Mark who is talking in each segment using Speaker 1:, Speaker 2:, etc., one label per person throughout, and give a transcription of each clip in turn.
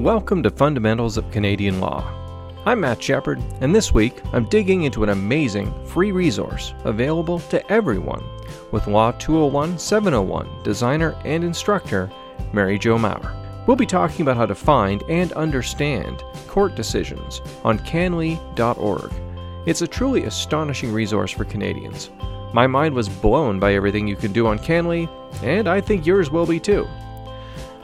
Speaker 1: Welcome to Fundamentals of Canadian Law. I'm Matt Shepard, and this week I'm digging into an amazing free resource available to everyone with Law 201 701 designer and instructor Mary Jo Maur. We'll be talking about how to find and understand court decisions on canlii.org. It's a truly astonishing resource for Canadians. My mind was blown by everything you can do on CanLII, and I think yours will be too.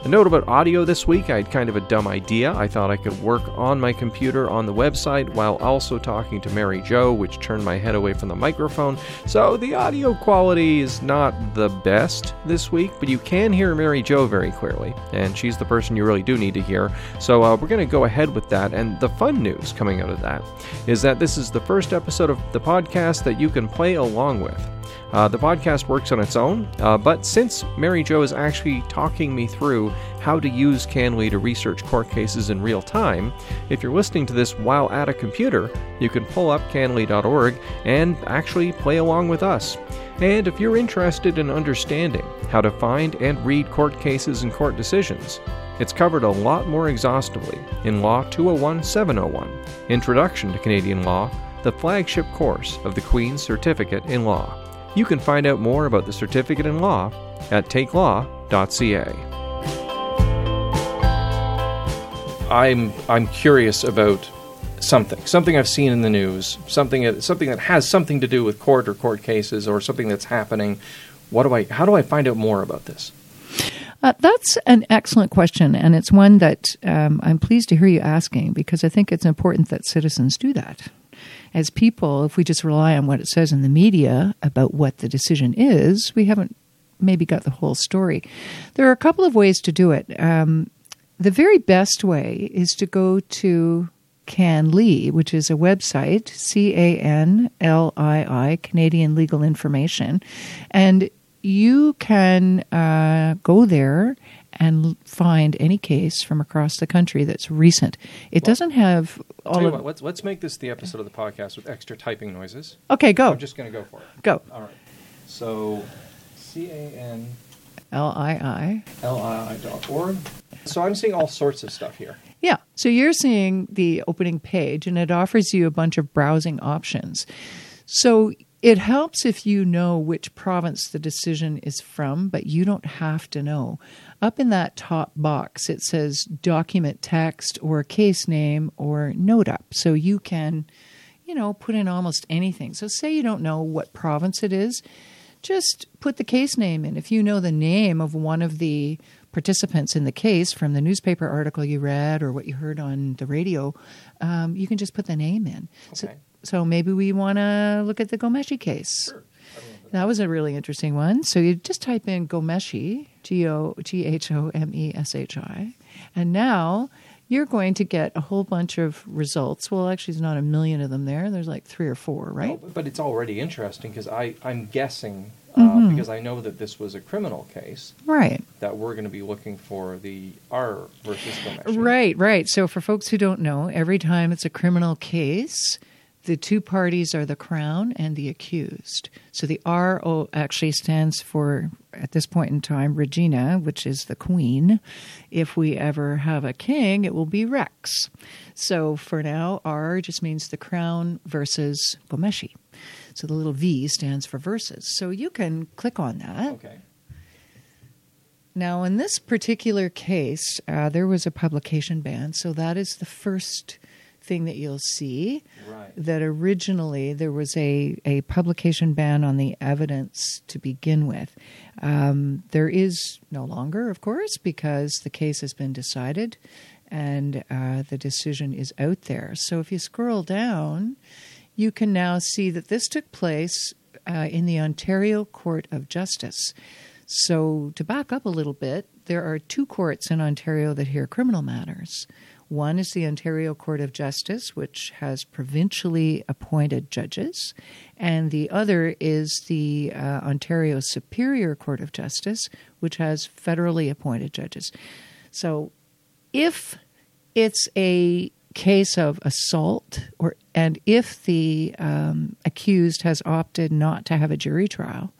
Speaker 1: A note about audio this week I had kind of a dumb idea. I thought I could work on my computer on the website while also talking to Mary Jo, which turned my head away from the microphone. So the audio quality is not the best this week, but you can hear Mary Jo very clearly, and she's the person you really do need to hear. So uh, we're going to go ahead with that. And the fun news coming out of that is that this is the first episode of the podcast that you can play along with. Uh, the podcast works on its own, uh, but since Mary Jo is actually talking me through how to use CanLII to research court cases in real time, if you're listening to this while at a computer, you can pull up canlii.org and actually play along with us. And if you're interested in understanding how to find and read court cases and court decisions, it's covered a lot more exhaustively in Law 201 701 Introduction to Canadian Law, the flagship course of the Queen's Certificate in Law. You can find out more about the certificate in law at takelaw.ca. I'm I'm curious about something, something I've seen in the news, something something that has something to do with court or court cases or something that's happening. What do I? How do I find out more about this?
Speaker 2: Uh, that's an excellent question, and it's one that um, I'm pleased to hear you asking because I think it's important that citizens do that as people, if we just rely on what it says in the media about what the decision is, we haven't maybe got the whole story. There are a couple of ways to do it. Um, the very best way is to go to CanLII, which is a website, C A N L I I, Canadian Legal Information, and you can uh, go there and find any case from across the country that's recent. It well, doesn't have all of.
Speaker 1: What, let's let's make this the episode of the podcast with extra typing noises.
Speaker 2: Okay, go.
Speaker 1: I'm just going to go for it.
Speaker 2: Go.
Speaker 1: All right. So, C A N
Speaker 2: L I I
Speaker 1: L I I dot org. So I'm seeing all sorts of stuff here.
Speaker 2: Yeah. So you're seeing the opening page, and it offers you a bunch of browsing options. So it helps if you know which province the decision is from, but you don't have to know. Up in that top box, it says document text or case name or note up. So you can, you know, put in almost anything. So, say you don't know what province it is, just put the case name in. If you know the name of one of the participants in the case from the newspaper article you read or what you heard on the radio, um, you can just put the name in.
Speaker 1: Okay. So,
Speaker 2: so maybe we want to look at the Ghomeshi case.
Speaker 1: Sure.
Speaker 2: That was a really interesting one. So you just type in Ghomeshi, G O G H O M E S H I, and now you're going to get a whole bunch of results. Well, actually, there's not a million of them there. There's like three or four, right?
Speaker 1: but it's already interesting because I'm guessing uh, mm-hmm. because I know that this was a criminal case,
Speaker 2: right?
Speaker 1: That we're going to be looking for the R versus Ghomeshi.
Speaker 2: Right, right. So for folks who don't know, every time it's a criminal case the two parties are the crown and the accused. So the RO actually stands for, at this point in time, Regina, which is the queen. If we ever have a king, it will be Rex. So for now, R just means the crown versus Ghomeshi. So the little V stands for versus. So you can click on that.
Speaker 1: Okay.
Speaker 2: Now, in this particular case, uh, there was a publication ban, so that is the first thing that you'll see.
Speaker 1: Right.
Speaker 2: That originally there was a, a publication ban on the evidence to begin with. Um, there is no longer, of course, because the case has been decided and uh, the decision is out there. So if you scroll down, you can now see that this took place uh, in the Ontario Court of Justice. So, to back up a little bit, there are two courts in Ontario that hear criminal matters. One is the Ontario Court of Justice, which has provincially appointed judges, and the other is the uh, Ontario Superior Court of Justice, which has federally appointed judges. So if it's a case of assault or and if the um, accused has opted not to have a jury trial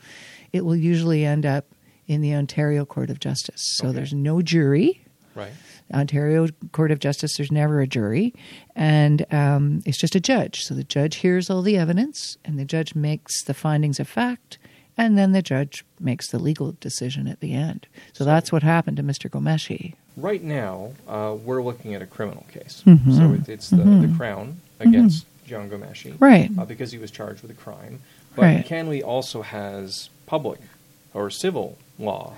Speaker 2: it will usually end up in the ontario court of justice so
Speaker 1: okay.
Speaker 2: there's no jury
Speaker 1: Right.
Speaker 2: Ontario Court of Justice, there's never a jury, and um, it's just a judge. So the judge hears all the evidence, and the judge makes the findings of fact, and then the judge makes the legal decision at the end. So,
Speaker 1: So-
Speaker 2: that's what happened to Mr. Ghomeshi.
Speaker 1: Right now, uh, we're looking at a criminal case.
Speaker 2: Mhm.
Speaker 1: So it, it's the, the
Speaker 2: Mhm.
Speaker 1: Crown against Jian Ghomeshi.
Speaker 2: Right.
Speaker 1: Uh, because he was charged with a crime. But
Speaker 2: Right.
Speaker 1: CanLII also has public or civil law.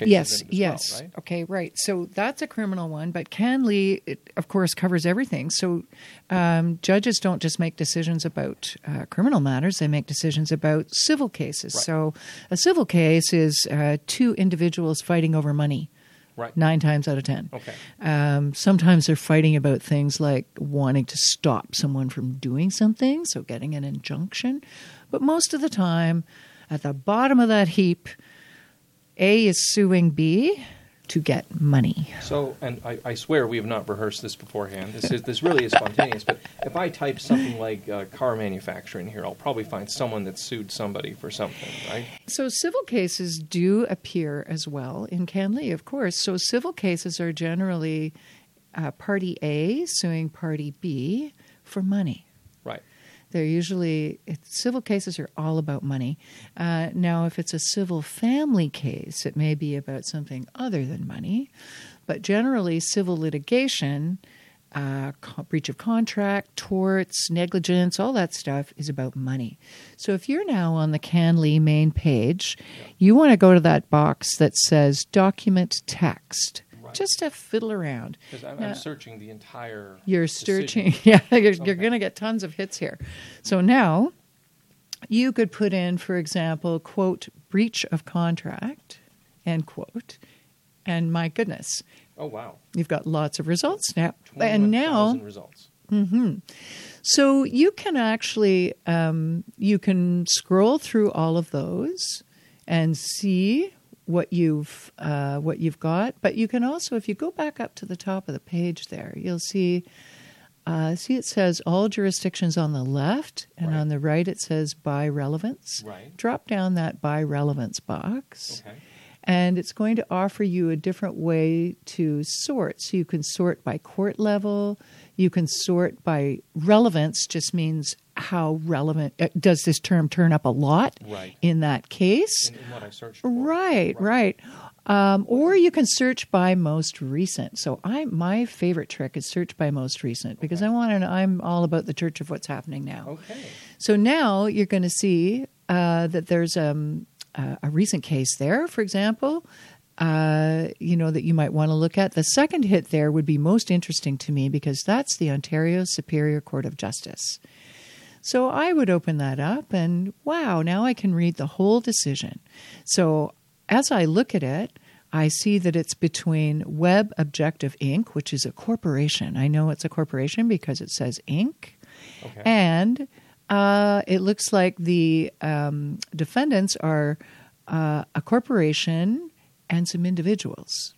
Speaker 2: Yes,
Speaker 1: in it as
Speaker 2: yes.
Speaker 1: well, right?
Speaker 2: Okay, right. So that's a criminal one, but CanLII, it, of course, covers everything. So um, judges don't just make decisions about uh, criminal matters; they make decisions about civil cases.
Speaker 1: Right.
Speaker 2: So a civil case is uh, two individuals fighting over money.
Speaker 1: Right.
Speaker 2: Nine times out of ten.
Speaker 1: Okay.
Speaker 2: Um, sometimes they're fighting about things like wanting to stop someone from doing something, so getting an injunction. But most of the time, at the bottom of that heap, A is suing B to get money.
Speaker 1: So, and I, I swear we have not rehearsed this beforehand. This is this really is spontaneous. But if I type something like uh, car manufacturing here, I'll probably find someone that sued somebody for something, right?
Speaker 2: So civil cases do appear as well in CanLII, of course. So civil cases are generally uh, party A suing party B for money. They're usually civil cases are all about money. Uh, now, if it's a civil family case, it may be about something other than money. But generally, civil litigation, uh, co- breach of contract, torts, negligence, all that stuff is about money. So if you're now on the CanLII main page, you want to go to that box that says document text.
Speaker 1: Right.
Speaker 2: Just to fiddle around.
Speaker 1: Because I'm, I'm searching the entire.
Speaker 2: you're
Speaker 1: decision.
Speaker 2: searching. Yeah, you're, you're going to get tons of hits here. So now you could put in, for example, quote, breach of contract, end quote. And my goodness,
Speaker 1: Oh wow.
Speaker 2: you've got lots of results now. And now,
Speaker 1: 21,000 results.
Speaker 2: so you can actually, um, you can scroll through all of those and see what you've uh, what you've got. But you can also, if you go back up to the top of the page, there you'll see. Uh, see, it says all jurisdictions on the left, and
Speaker 1: Right.
Speaker 2: on the right it says by relevance.
Speaker 1: Right.
Speaker 2: Drop down that by relevance box,
Speaker 1: Okay.
Speaker 2: and it's going to offer you a different way to sort. So you can sort by court level. You can sort by relevance. Just means how relevant uh, does this term turn up a lot
Speaker 1: Right.
Speaker 2: in that case.
Speaker 1: In, in what I searched for.
Speaker 2: Right, right. Um, or you can search by most recent. So I, my favorite trick is search by most recent because
Speaker 1: Okay.
Speaker 2: I want to. I'm all about the church of what's happening now.
Speaker 1: Okay.
Speaker 2: So now you're going to see uh, that there's um, a, a recent case there, for example. Uh, you know that you might want to look at. The second hit there would be most interesting to me because that's the Ontario Superior Court of Justice. So I would open that up and wow, now I can read the whole decision. So as I look at it, I see that it's between Web Objective Inc., which is a corporation. I know it's a corporation because it says Inc.
Speaker 1: Okay.
Speaker 2: And uh, it looks like the um, defendants are uh, a corporation and some individuals.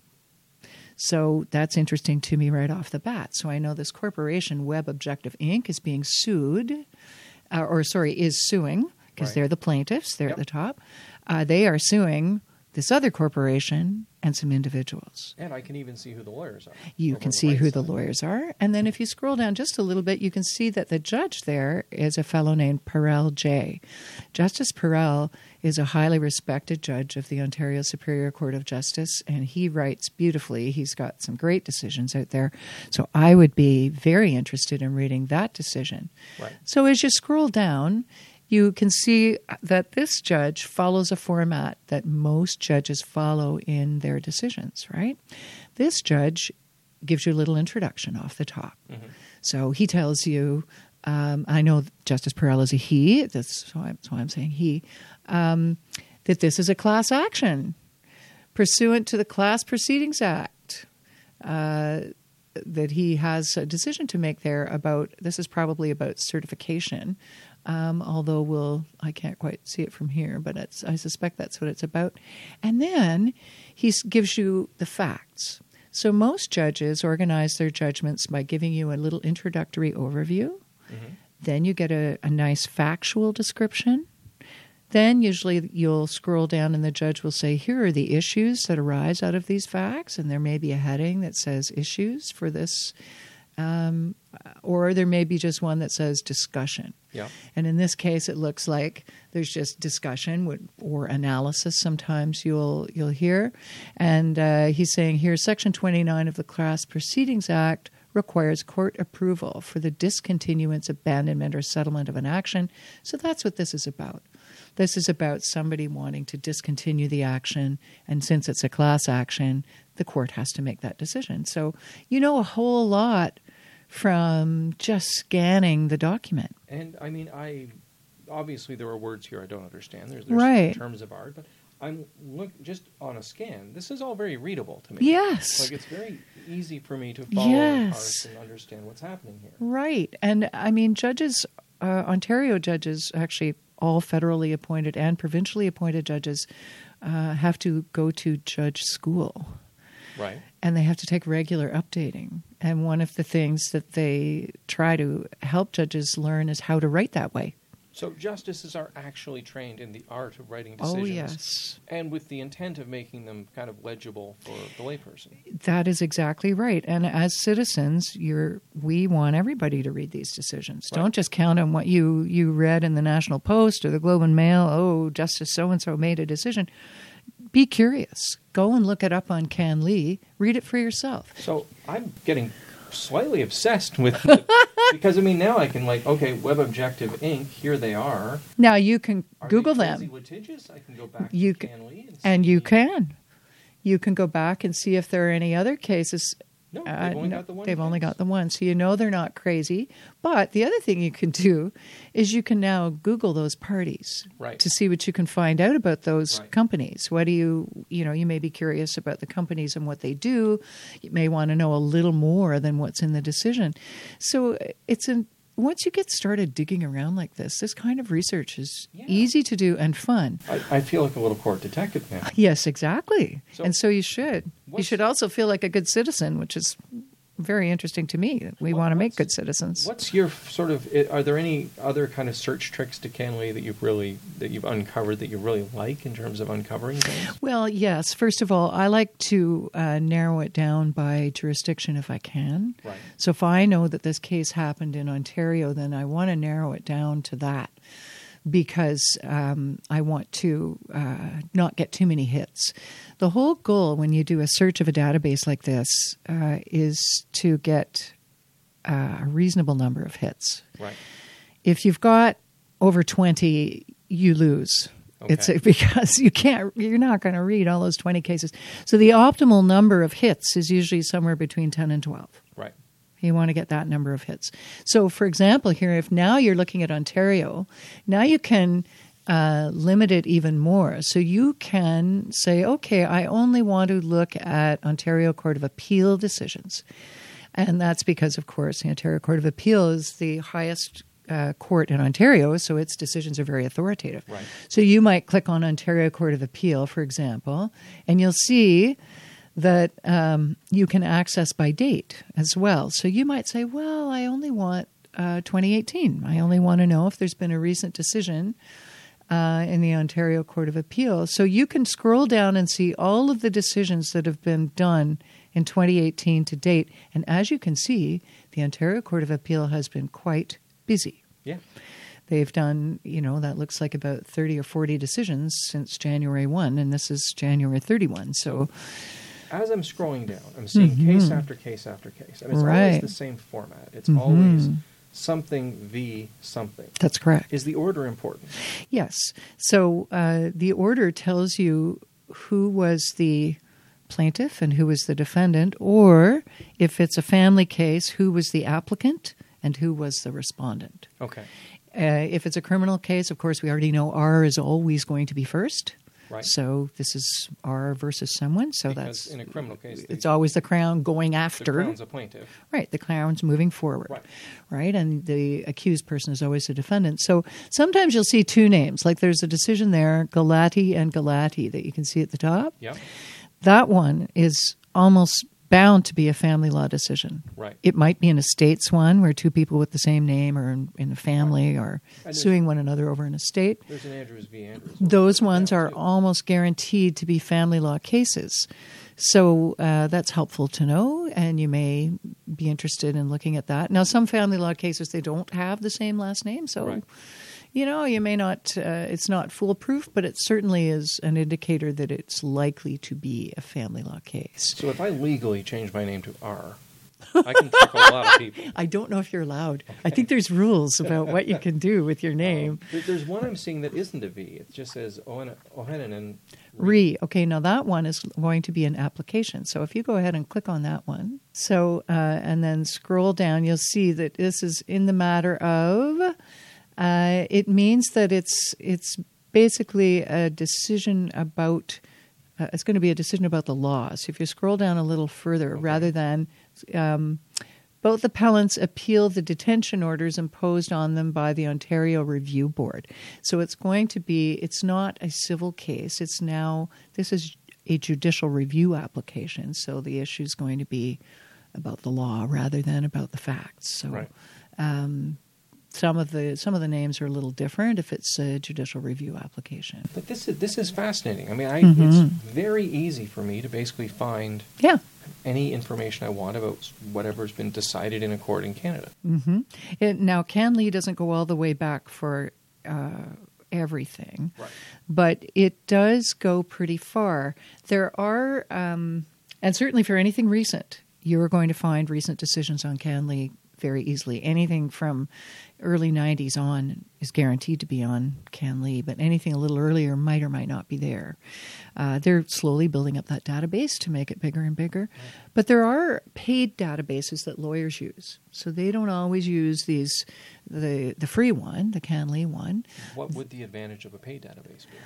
Speaker 2: So that's interesting to me right off the bat. So I know this corporation, Web Objective Inc., is being sued, uh, or sorry, is suing because
Speaker 1: Right.
Speaker 2: they're the plaintiffs. They're
Speaker 1: Yep.
Speaker 2: at the top. Uh, they are suing this other corporation and some individuals.
Speaker 1: and I can even see who the lawyers are.
Speaker 2: You can see who the lawyers are. And then if you scroll down just a little bit, you can see that the judge there is a fellow named Perell J. Justice Perell is a highly respected judge of the Ontario Superior Court of Justice, and he writes beautifully. He's got some great decisions out there. So I would be very interested in reading that decision.
Speaker 1: Right.
Speaker 2: So as you scroll down, you can see that this judge follows a format that most judges follow in their decisions, right? This judge gives you a little introduction off the top. So he tells you, um, I know Justice Perell is a he, that's why, that's why I'm saying he, um, that this is a class action pursuant to the Class Proceedings Act. Uh, that he has a decision to make there about this is probably about certification um, although we'll i can't quite see it from here but it's i suspect that's what it's about and then he gives you the facts so most judges organize their judgments by giving you a little introductory overview then you get a, a nice factual description Then usually you'll scroll down and the judge will say, Here are the issues that arise out of these facts. And there may be a heading that says issues for this. Um, or there may be just one that says discussion.
Speaker 1: Yeah.
Speaker 2: And in this case, it looks like there's just discussion or analysis. Sometimes you'll you'll hear, and uh, he's saying here, Section 29 of the Class Proceedings Act requires court approval for the discontinuance, abandonment, or settlement of an action. So that's what this is about. This is about somebody wanting to discontinue the action, and since it's a class action, the court has to make that decision. So you know a whole lot from just scanning the document.
Speaker 1: And I mean, I obviously there are words here I don't understand. There's, there's
Speaker 2: right.
Speaker 1: terms of art, but I'm look just on a scan. This is all very readable to me.
Speaker 2: Yes,
Speaker 1: like it's very easy for me to follow
Speaker 2: yes.
Speaker 1: and understand what's happening here.
Speaker 2: Right, and I mean, judges, uh, Ontario judges, actually all federally appointed and provincially appointed judges, uh, have to go to judge school.
Speaker 1: Right.
Speaker 2: And they have to take regular updating. And one of the things that they try to help judges learn is how to write that way.
Speaker 1: So justices are actually trained in the art of writing
Speaker 2: oh,
Speaker 1: decisions.
Speaker 2: Oh, yes.
Speaker 1: And with the intent of making them kind of legible for the layperson.
Speaker 2: That is exactly right. And as citizens, you're we want everybody to read these decisions. Right. Don't just count on what you, you read in the National Post or the Globe and Mail. Oh, Justice so and so made a decision be curious. Go and look it up on CanLII. Read it for yourself.
Speaker 1: So I'm getting slightly obsessed with because I mean now I can like okay Web Objective Inc. Here they are.
Speaker 2: Now you can
Speaker 1: are
Speaker 2: Google
Speaker 1: them.
Speaker 2: Litigious?
Speaker 1: I can go back
Speaker 2: you
Speaker 1: can,
Speaker 2: and, and you can. You can go back and see if there are any other cases
Speaker 1: no, uh, they've, only,
Speaker 2: no,
Speaker 1: got the one
Speaker 2: they've only got the one. So you know they're not crazy. But the other thing you can do is you can now Google those parties
Speaker 1: right.
Speaker 2: to see what you can find out about those
Speaker 1: right.
Speaker 2: companies. What do you, you know, you may be curious about the companies and what they do. You may want to know a little more than what's in the decision. So it's an once you get started digging around like this, this kind of research is
Speaker 1: yeah.
Speaker 2: easy to do and fun.
Speaker 1: I, I, feel like a little court detective now.
Speaker 2: Yes, exactly.
Speaker 1: So
Speaker 2: and so you should. You should also feel like a good citizen, which is very interesting to me. We
Speaker 1: what,
Speaker 2: want to make good citizens.
Speaker 1: What's your sort of? Are there any other kind of search tricks to CanLII that you've really that you've uncovered that you really like in terms of uncovering things?
Speaker 2: Well, yes. First of all, I like to uh, narrow it down by jurisdiction if I can.
Speaker 1: Right.
Speaker 2: So if I know that this case happened in Ontario, then I want to narrow it down to that because um, I want to uh, not get too many hits. The whole goal when you do a search of a database like this uh, is to get uh, a reasonable number of hits.
Speaker 1: Right.
Speaker 2: If you've got over 20, you lose.
Speaker 1: Okay.
Speaker 2: It's because you can't, you're not going to read all those 20 cases. So the optimal number of hits is usually somewhere between 10 and 12.
Speaker 1: Right.
Speaker 2: You want to get that number of hits. So, for example, here, if now you're looking at Ontario, now you can uh, limit it even more. So you can say, okay, I only want to look at Ontario Court of Appeal decisions. And that's because, of course, the Ontario Court of Appeal is the highest uh, court in Ontario, so its decisions are very authoritative.
Speaker 1: Right.
Speaker 2: So you might click on Ontario Court of Appeal, for example, and you'll see that um, you can access by date as well. So you might say, well, I only want uh, 2018. I only want to know if there's been a recent decision uh, in the Ontario Court of Appeal. So you can scroll down and see all of the decisions that have been done in 2018 to date. And as you can see, the Ontario Court of Appeal has been quite busy.
Speaker 1: Yeah.
Speaker 2: They've done, you know, that looks like about 30 or 40 decisions since January 1, and this is January 31. So
Speaker 1: as I'm scrolling down, I'm seeing mm-hmm. case after case after case, and it's
Speaker 2: right.
Speaker 1: always the same format. It's
Speaker 2: mm-hmm.
Speaker 1: always something v something.
Speaker 2: That's correct.
Speaker 1: Is the order important?
Speaker 2: Yes. So uh, the order tells you who was the plaintiff and who was the defendant, or if it's a family case, who was the applicant and who was the respondent.
Speaker 1: Okay.
Speaker 2: Uh, if it's a criminal case, of course, we already know R is always going to be first.
Speaker 1: Right.
Speaker 2: So this is R versus someone. So
Speaker 1: because
Speaker 2: that's
Speaker 1: in a criminal case,
Speaker 2: it's always the crown going after.
Speaker 1: The crown's a plaintiff.
Speaker 2: Right. The crown's moving forward.
Speaker 1: Right.
Speaker 2: Right. And the accused person is always the defendant. So sometimes you'll see two names. Like there's a decision there, Galati and Galati, that you can see at the top.
Speaker 1: Yep.
Speaker 2: That one is almost bound to be a family law decision.
Speaker 1: Right.
Speaker 2: It might be an estates one where two people with the same name are in, in a family or
Speaker 1: And
Speaker 2: suing one another over an estate.
Speaker 1: There's an Andrews v. Andrews.
Speaker 2: Those ones are
Speaker 1: too.
Speaker 2: almost guaranteed to be family law cases. So uh, that's helpful to know, and you may be interested in looking at that. Now, some family law cases they don't have the same last name, so
Speaker 1: Right.
Speaker 2: You know you may not. Uh, it's not foolproof, but it certainly is an indicator that it's likely to be a family law case.
Speaker 1: So if I legally change my name to R, I can trick a lot of people.
Speaker 2: I don't know if you're allowed. I think there's rules about what you can do with your name.
Speaker 1: There- There's one I'm seeing that isn't a V. It just says Ohen- Ohenan and
Speaker 2: Re. Okay, now that one is going to be an application. So if you go ahead and click on that one, so uh, and then scroll down, you'll see that this is in the matter of. Uh, it means that it's it's basically a decision about. Uh, it's going to be a decision about the laws. If you scroll down a little further, rather than um, both appellants appeal the detention orders imposed on them by the Ontario Review Board. So it's going to be, it's not a civil case. It's now, this is a judicial review application. So the issue is going to be about the law rather than about the facts. So
Speaker 1: Right.
Speaker 2: um, some of the some of the names are a little different if it's a judicial review application.
Speaker 1: But this is this is fascinating. I mean, I,
Speaker 2: Mhm.
Speaker 1: it's very easy for me to basically find
Speaker 2: Yeah.
Speaker 1: any information I want about whatever's been decided in a court in Canada.
Speaker 2: hmm It, now, CanLII doesn't go all the way back for uh, everything,
Speaker 1: Right.
Speaker 2: but it does go pretty far. There are, um, and certainly for anything recent, you're going to find recent decisions on CanLII very easily. Anything from early 90s on is guaranteed to be on CanLII, but anything a little earlier might or might not be there. Uh, they're slowly building up that database to make it bigger and bigger. But there are paid databases that lawyers use. So they don't always use these the the free one, the CanLII one.
Speaker 1: What would the advantage of a paid database be?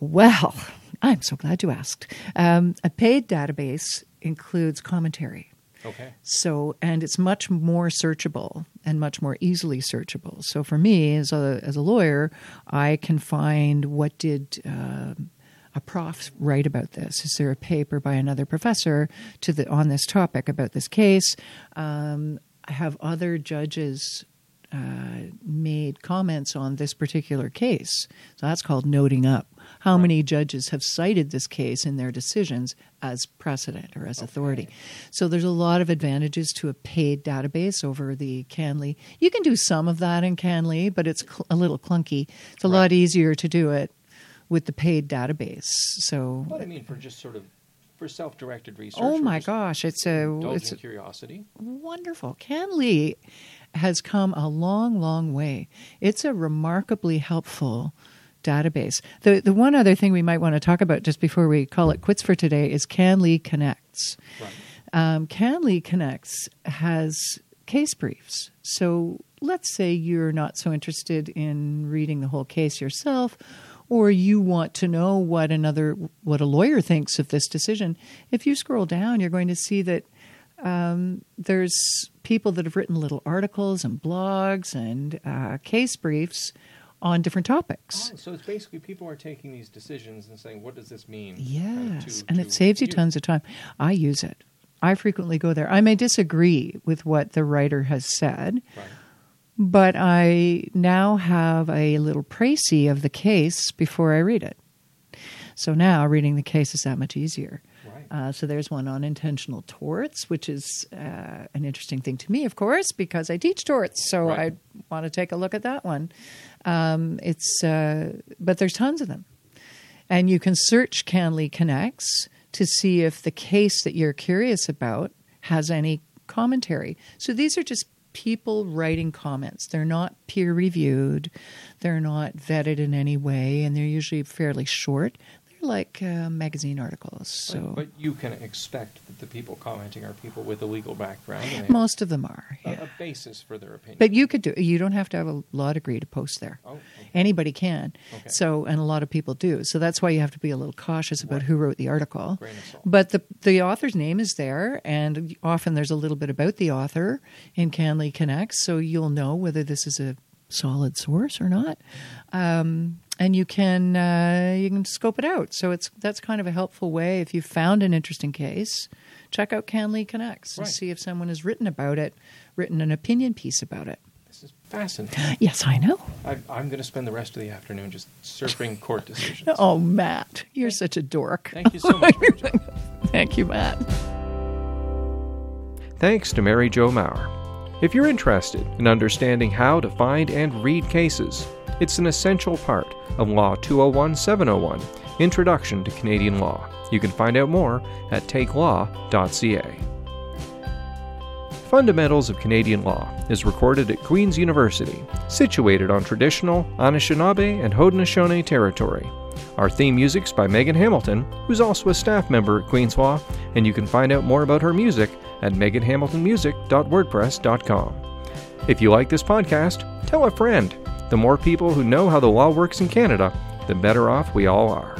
Speaker 2: Well, I'm so glad you asked. Um, a paid database includes commentary.
Speaker 1: Okay.
Speaker 2: So, and it's much more searchable and much more easily searchable. So, for me as a as a lawyer, I can find what did um a prof write about this. Is there a paper by another professor to the on this topic about this case? Um, have other judges uh, made comments on this particular case. So that's called noting up. How many judges have cited this case in their decisions as precedent or as authority? So there's a lot of advantages to a paid database over the CanLII. You can do some of that in CanLII, but it's cl- a little clunky. It's a lot easier to do it with the paid database. So,
Speaker 1: But I mean, for just sort of for self-directed research.
Speaker 2: oh my gosh, it's a it's a,
Speaker 1: curiosity.
Speaker 2: wonderful. CanLII has come a long, long way. It's a remarkably helpful database. The the one other thing we might want to talk about just before we call it quits for today is CanLII Connects.
Speaker 1: Right.
Speaker 2: Um, CanLII Connects has case briefs. So let's say you're not so interested in reading the whole case yourself, or you want to know what another what a lawyer thinks of this decision. If you scroll down, you're going to see that um, there's people that have written little articles and blogs and uh, case briefs on different topics.
Speaker 1: Oh, so it's basically people are taking these decisions and saying, "What does this mean?" kind of
Speaker 2: Yes,
Speaker 1: to-
Speaker 2: and
Speaker 1: to
Speaker 2: it saves you
Speaker 1: you.
Speaker 2: tons of time. I use it. I frequently go there. I may disagree with what the writer has said,
Speaker 1: Right.
Speaker 2: but I now have a little précis of the case before I read it. So now reading the case is that much easier.
Speaker 1: Right.
Speaker 2: Uh, so there's one on intentional torts, which is uh, an interesting thing to me, of course, because I teach torts. So
Speaker 1: Right.
Speaker 2: I want to take a look at that one. Um, it's uh, but there's tons of them, and you can search CanLII Connects to see if the case that you're curious about has any commentary. So these are just people writing comments. They're not peer reviewed, they're not vetted in any way, and they're usually fairly short. Like uh, magazine articles. So
Speaker 1: But, but you can expect that the people commenting are people with a legal background
Speaker 2: most of them are. Yeah.
Speaker 1: a, a basis for their opinion.
Speaker 2: But you could do. You don't have to have a law degree to post there.
Speaker 1: oh, okay.
Speaker 2: Anybody can.
Speaker 1: Okay.
Speaker 2: So, and a lot of people do. So that's why you have to be a little cautious about
Speaker 1: Right.
Speaker 2: who wrote the article.
Speaker 1: Grain of salt.
Speaker 2: But the the author's name is there, and often there's a little bit about the author in CanLII Connects, so you'll know whether this is a solid source or not. Um, and you can uh, you can scope it out. So it's that's kind of a helpful way if you found an interesting case. Check out CanLII Connects and
Speaker 1: Right.
Speaker 2: see if someone has written about it, written an opinion piece about it.
Speaker 1: This is fascinating.
Speaker 2: Yes, I know.
Speaker 1: I, I'm going to spend the rest of the afternoon just surfing court decisions.
Speaker 2: Oh, Matt, you're such a dork.
Speaker 1: Thank you so much.
Speaker 2: Thank you, Matt.
Speaker 1: Thanks to Mary Jo Maur. If you're interested in understanding how to find and read cases, it's an essential part of Law 201 701 Introduction to Canadian Law. You can find out more at takelaw.ca. Fundamentals of Canadian Law is recorded at Queen's University, situated on traditional Anishinaabe and Haudenosaunee territory. Our theme music's by Megan Hamilton, who's also a staff member at Queen's Law, and you can find out more about her music at meganhamiltonmusic.wordpress.com. If you like this podcast, tell a friend. The more people who know how the law works in Canada, the better off we all are.